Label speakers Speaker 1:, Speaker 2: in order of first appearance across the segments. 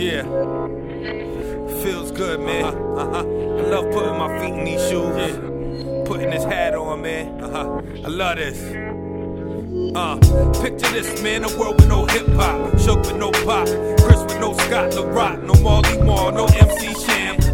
Speaker 1: Yeah. Feels good, man. Uh-huh. Uh-huh. I love putting my feet in these shoes. Yeah. Putting this hat on, man. Uh-huh. I love this. Uh, picture this, man, a world with no hip hop, Shook with no pop, KRS with no Scott La Rock, no Marley Marl, no MC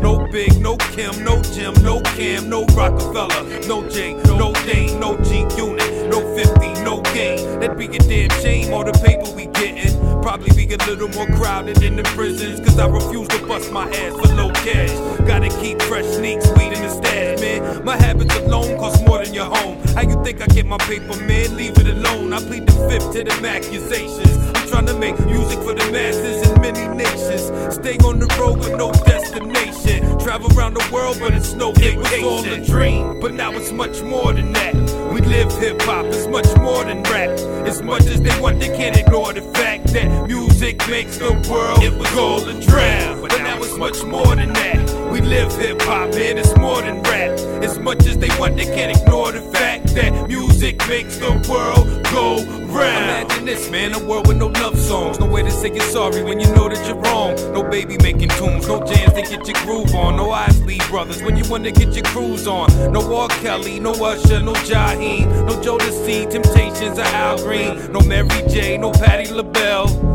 Speaker 1: no Big, no Kim, no Jim, no Cam, no Rockefeller, no J, no Dame, no G Unit, no 50, no game. That'd be a damn shame, all the paper we gettin'. Probably be a little more crowded in the prisons, cause I refuse to bust my ass for low cash. Gotta keep fresh sneaks, weed in the stash, man. My habits alone cost more than your home. How you think I get my paper, man? Leave it alone. I plead the fifth to them accusations. I'm trying to make music for the masses in many nations. Stay on the road with no destination. Travel around the world, but it's no vacation. It was all a dream, but now it's much more than that. We live hip hop, it's much more than rap. As much as they want, they can't ignore the fact that music makes the world it was all a dream. But now it's much more than that. We live hip hop, and it's more than rap. As much as they want, they can't ignore the fact that music makes the world go round. Imagine this, man, a world with no love songs. No way to say you're sorry when you know that you're wrong. No baby making tunes, no jams to get your groove on. No Isley brothers when you wanna get your cruise on. No R. Kelly, no Usher, no Jaheim, no Joe Jodeci, Temptations, or Al Green. No Mary J, no Patti LaBelle.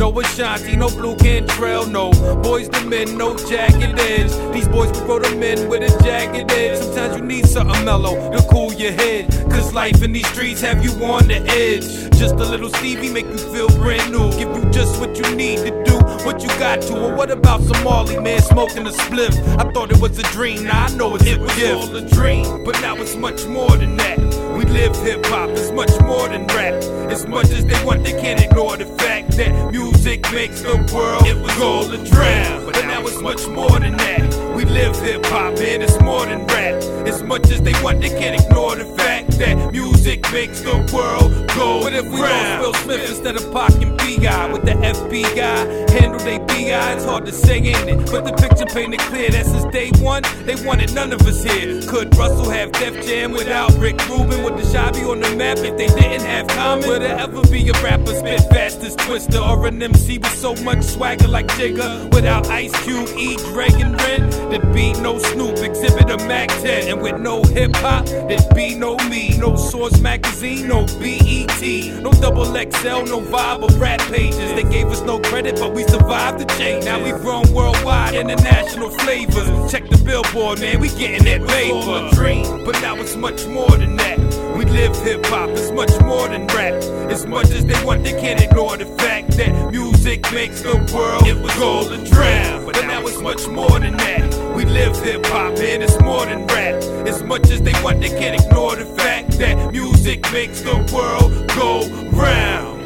Speaker 1: No Ashanti, no Blu Cantrell, no Boyz II Men, no jagged edge. These boys wrote them in with a jagged edge. Sometimes you need something mellow to cool your head. Cause life in these streets have you on the edge. Just a little Stevie make you feel brand new. Give you just what you need to do, what you got to. Or what about Somali man smoking a spliff? I thought it was a dream, now I know it's it a was gift. all a dream, but now it's much more than that. We live hip hop, it's much more than rap. As much as they want, they can't ignore the fact that music makes the world it was all a drown. But now it's much more than that. We live hip hop, and it's more than rap. As much as they want, they can't ignore the fact that music makes the world go What if we round. Will Smith instead of Pac and B.I. with the FBI? Handle they B.I. It's hard to say, ain't it? But the picture painted clear that since day one, they wanted none of us here. Could Russell have Def Jam without Rick Rubin? Would the Shabby on the map if they didn't have Common? Would there ever be a rapper spit fast as Twista or an MC with so much swagger like Jigga? Without Ice Cube, E, Dre, and Ren? There'd be no Snoop, exhibit a Mack 10. And with no hip hop, there'd be no me. No Source Magazine, no BET. No double XL, no Vibe or rap pages. They gave us no credit, but we survived the change. Now we've grown worldwide, international flavors. Check the billboard, man, we getting that paper. dream, but now it's much more than that. We live hip hop, it's much more than rap. As much as they want, they can't ignore the fact that music makes the world it was all a drown. But now it's much more than that. We live hip hop, man, it's more than rap. As much as they want, they can't ignore the fact that music makes the world go round.